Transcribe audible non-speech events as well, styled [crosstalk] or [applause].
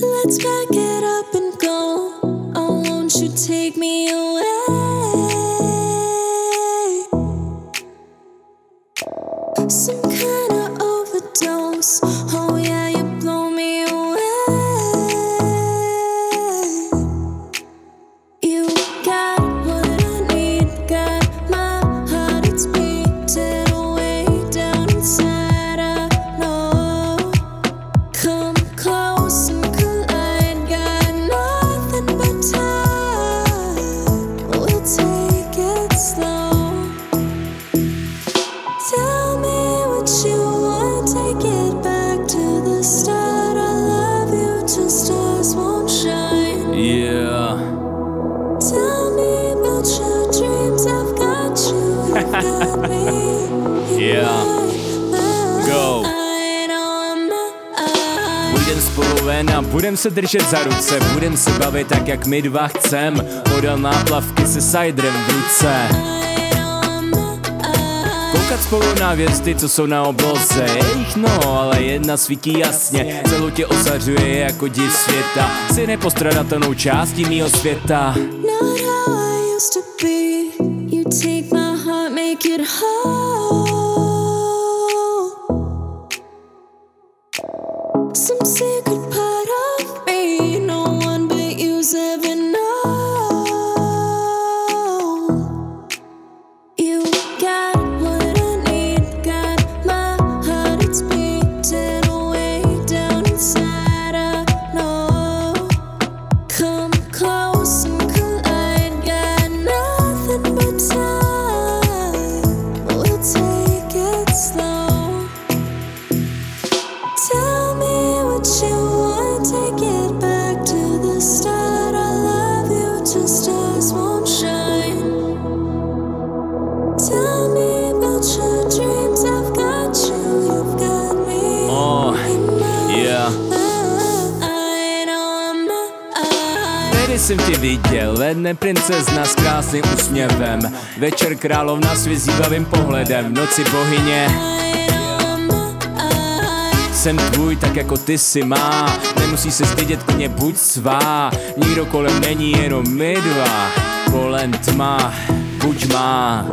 let's pack it up and go. Oh, won't you take me away? Some kind of overdose. [laughs] Yeah. Go. Půjdem spolu ven a budem se držet za ruce Budem se bavit tak, jak my dva chcem Podal náplavky se ciderem v ruce. Koukat spolu na hvězdy, co jsou na obloze Je jich no, ale jedna svítí jasně Celou tě osařuje jako div světa Jsi nepostradatelnou částí mýho světa Tady jsem tě viděl, ve dne princezna s krásným úsměvem. Večer královna s vyzývavým pohledem, v noci bohyně. Jsem tvůj tak jako ty si má. Nemusí se stydět mě buď svá. Nikdo kolem není, jenom my dva. Kolem tma, buď má